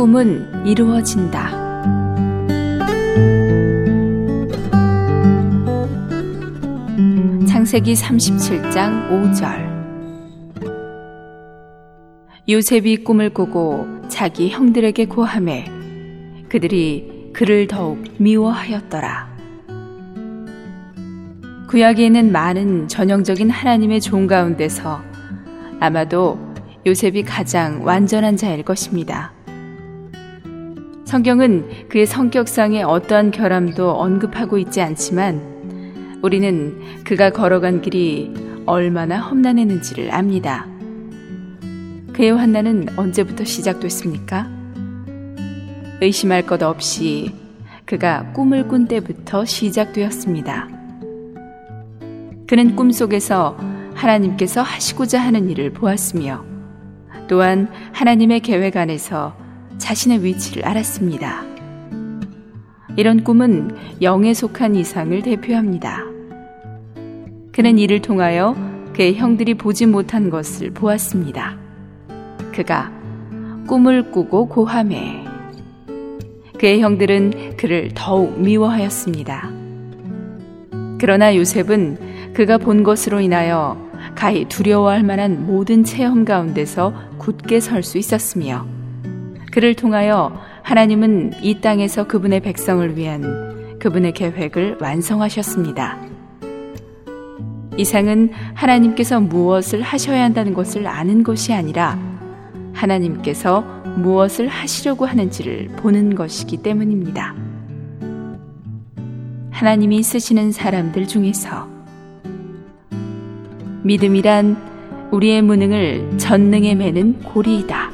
꿈은 이루어진다. 창세기 37장 5절 요셉이 꿈을 꾸고 자기 형들에게 고함해 그들이 그를 더욱 미워하였더라. 구약에는 많은 전형적인 하나님의 종 가운데서 아마도 요셉이 가장 완전한 자일 것입니다. 성경은 그의 성격상의 어떠한 결함도 언급하고 있지 않지만 우리는 그가 걸어간 길이 얼마나 험난했는지를 압니다. 그의 환난은 언제부터 시작됐습니까? 의심할 것 없이 그가 꿈을 꾼 때부터 시작되었습니다. 그는 꿈속에서 하나님께서 하시고자 하는 일을 보았으며 또한 하나님의 계획 안에서 자신의 위치를 알았습니다. 이런 꿈은 영에 속한 이상을 대표합니다. 그는 이를 통하여 그의 형들이 보지 못한 것을 보았습니다. 그가 꿈을 꾸고 고함해 그의 형들은 그를 더욱 미워하였습니다. 그러나 요셉은 그가 본 것으로 인하여 가히 두려워할 만한 모든 체험 가운데서 굳게 설 수 있었으며 그를 통하여 하나님은 이 땅에서 그분의 백성을 위한 그분의 계획을 완성하셨습니다. 이상은 하나님께서 무엇을 하셔야 한다는 것을 아는 것이 아니라 하나님께서 무엇을 하시려고 하는지를 보는 것이기 때문입니다. 하나님이 쓰시는 사람들 중에서 믿음이란 우리의 무능을 전능에 매는 고리이다.